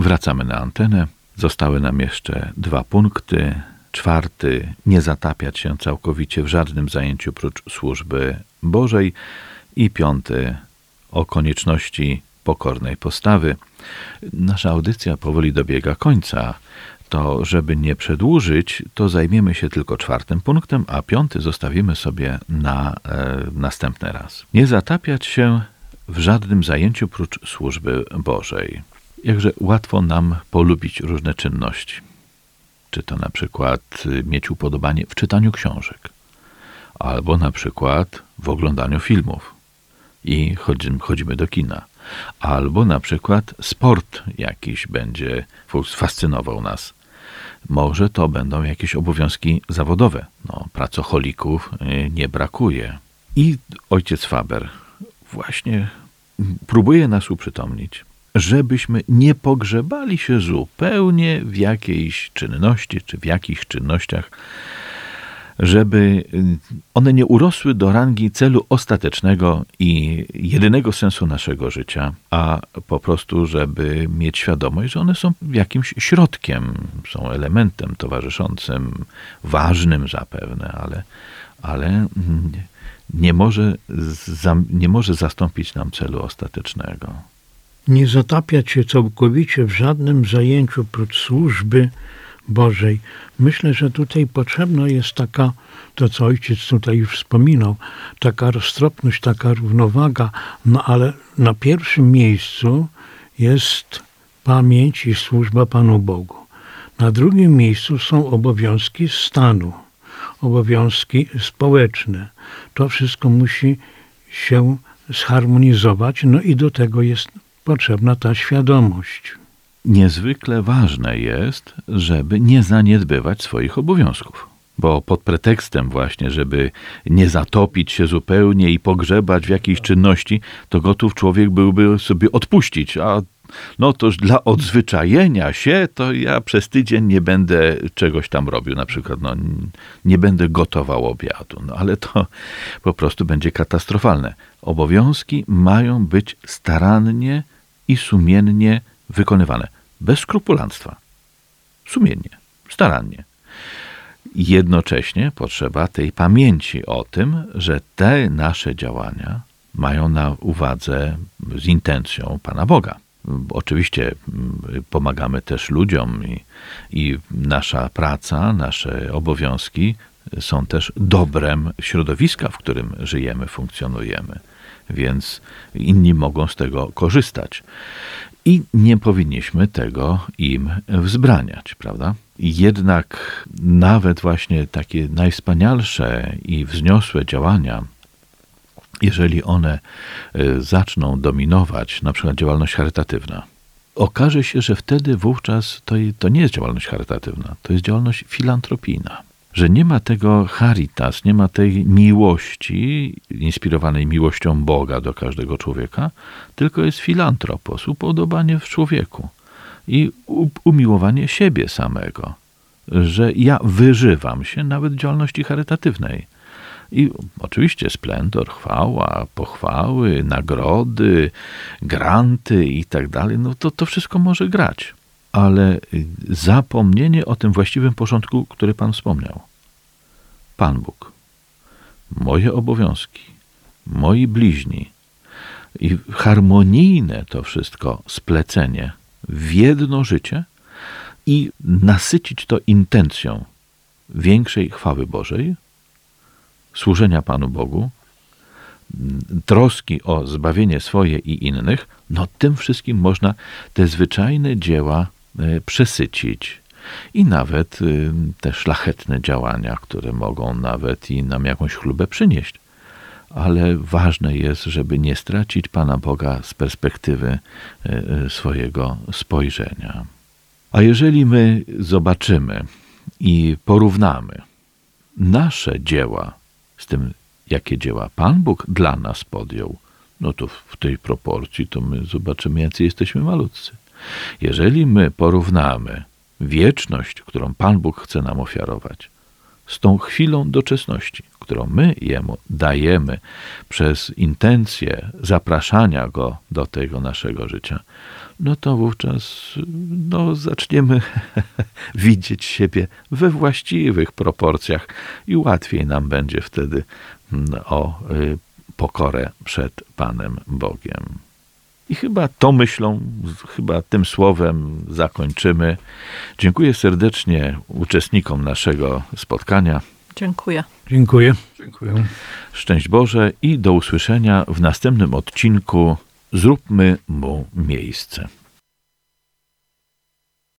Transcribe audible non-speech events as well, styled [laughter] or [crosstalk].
Wracamy na antenę. Zostały nam jeszcze dwa punkty. Czwarty, nie zatapiać się całkowicie w żadnym zajęciu prócz służby Bożej. I piąty, o konieczności pokornej postawy. Nasza audycja powoli dobiega końca. To, żeby nie przedłużyć, to zajmiemy się tylko czwartym punktem, a piąty zostawimy sobie na e, następny raz. Nie zatapiać się w żadnym zajęciu prócz służby Bożej. Jakże łatwo nam polubić różne czynności. Czy to na przykład y, mieć upodobanie w czytaniu książek, albo na przykład w oglądaniu filmów i chodzimy, do kina, albo na przykład sport jakiś będzie fascynował nas. Może to będą jakieś obowiązki zawodowe. No, pracocholików y, nie brakuje. I ojciec Faber właśnie próbuje nas uprzytomnić, żebyśmy nie pogrzebali się zupełnie w jakiejś czynności czy w jakichś czynnościach, żeby y, one nie urosły do rangi celu ostatecznego i jedynego sensu naszego życia, a po prostu, żeby mieć świadomość, że one są jakimś środkiem, są elementem towarzyszącym, ważnym zapewne, ale, ale mm, nie może, nie może zastąpić nam celu ostatecznego. Nie zatapiać się całkowicie w żadnym zajęciu prócz służby Bożej. Myślę, że tutaj potrzebna jest taka, to co ojciec tutaj już wspominał, taka roztropność, taka równowaga, no ale na pierwszym miejscu jest pamięć i służba Panu Bogu. Na drugim miejscu są obowiązki stanu, obowiązki społeczne. To wszystko musi się zharmonizować, no i do tego jest potrzebna ta świadomość. Niezwykle ważne jest, żeby nie zaniedbywać swoich obowiązków. Bo pod pretekstem właśnie, żeby nie zatopić się zupełnie i pogrzebać w jakiejś czynności, to gotów człowiek byłby sobie odpuścić, a no toż dla odzwyczajenia się, to ja przez tydzień nie będę czegoś tam robił, na przykład no, nie będę gotował obiadu, no ale to po prostu będzie katastrofalne. Obowiązki mają być starannie i sumiennie wykonywane, bez skrupulanstwa. Sumiennie, starannie. Jednocześnie potrzeba tej pamięci o tym, że te nasze działania mają na uwadze z intencją Pana Boga. Oczywiście mm, pomagamy też ludziom i, i nasza praca, nasze obowiązki są też dobrem środowiska, w którym żyjemy, funkcjonujemy, więc inni mogą z tego korzystać. I nie powinniśmy tego im wzbraniać, prawda? Jednak nawet właśnie takie najwspanialsze i wzniosłe działania jeżeli one e, zaczną dominować, na przykład działalność charytatywna, okaże się, że wtedy wówczas to, to nie jest działalność charytatywna, to jest działalność filantropijna. Że nie ma tego charitas, nie ma tej miłości, inspirowanej miłością Boga do każdego człowieka, tylko jest filantropos, upodobanie w człowieku i umiłowanie siebie samego. Że ja wyżywam się nawet działalności charytatywnej i oczywiście splendor, chwała, pochwały, nagrody, granty i tak dalej, no to to wszystko może grać. Ale zapomnienie o tym właściwym porządku, który Pan wspomniał. Pan Bóg, moje obowiązki, moi bliźni i harmonijne to wszystko splecenie w jedno życie i nasycić to intencją większej chwały Bożej, służenia Panu Bogu, troski o zbawienie swoje i innych, no tym wszystkim można te zwyczajne dzieła przesycić. I nawet e, te szlachetne działania, które mogą nawet i nam jakąś chlubę przynieść. Ale ważne jest, żeby nie stracić Pana Boga z perspektywy e, swojego spojrzenia. A jeżeli my zobaczymy i porównamy nasze dzieła z tym, jakie dzieła Pan Bóg dla nas podjął, no to w tej proporcji to my zobaczymy, jacy jesteśmy malutcy. Jeżeli my porównamy wieczność, którą Pan Bóg chce nam ofiarować, z tą chwilą doczesności, którą my Jemu dajemy przez intencję zapraszania Go do tego naszego życia, no to wówczas no, zaczniemy [laughs] widzieć siebie we właściwych proporcjach i łatwiej nam będzie wtedy mm, o y, pokorę przed Panem Bogiem. I chyba tą myślą, chyba tym słowem zakończymy. Dziękuję serdecznie uczestnikom naszego spotkania. Dziękuję. Dziękuję. Dziękuję. Szczęść Boże i do usłyszenia w następnym odcinku. Zróbmy mu miejsce.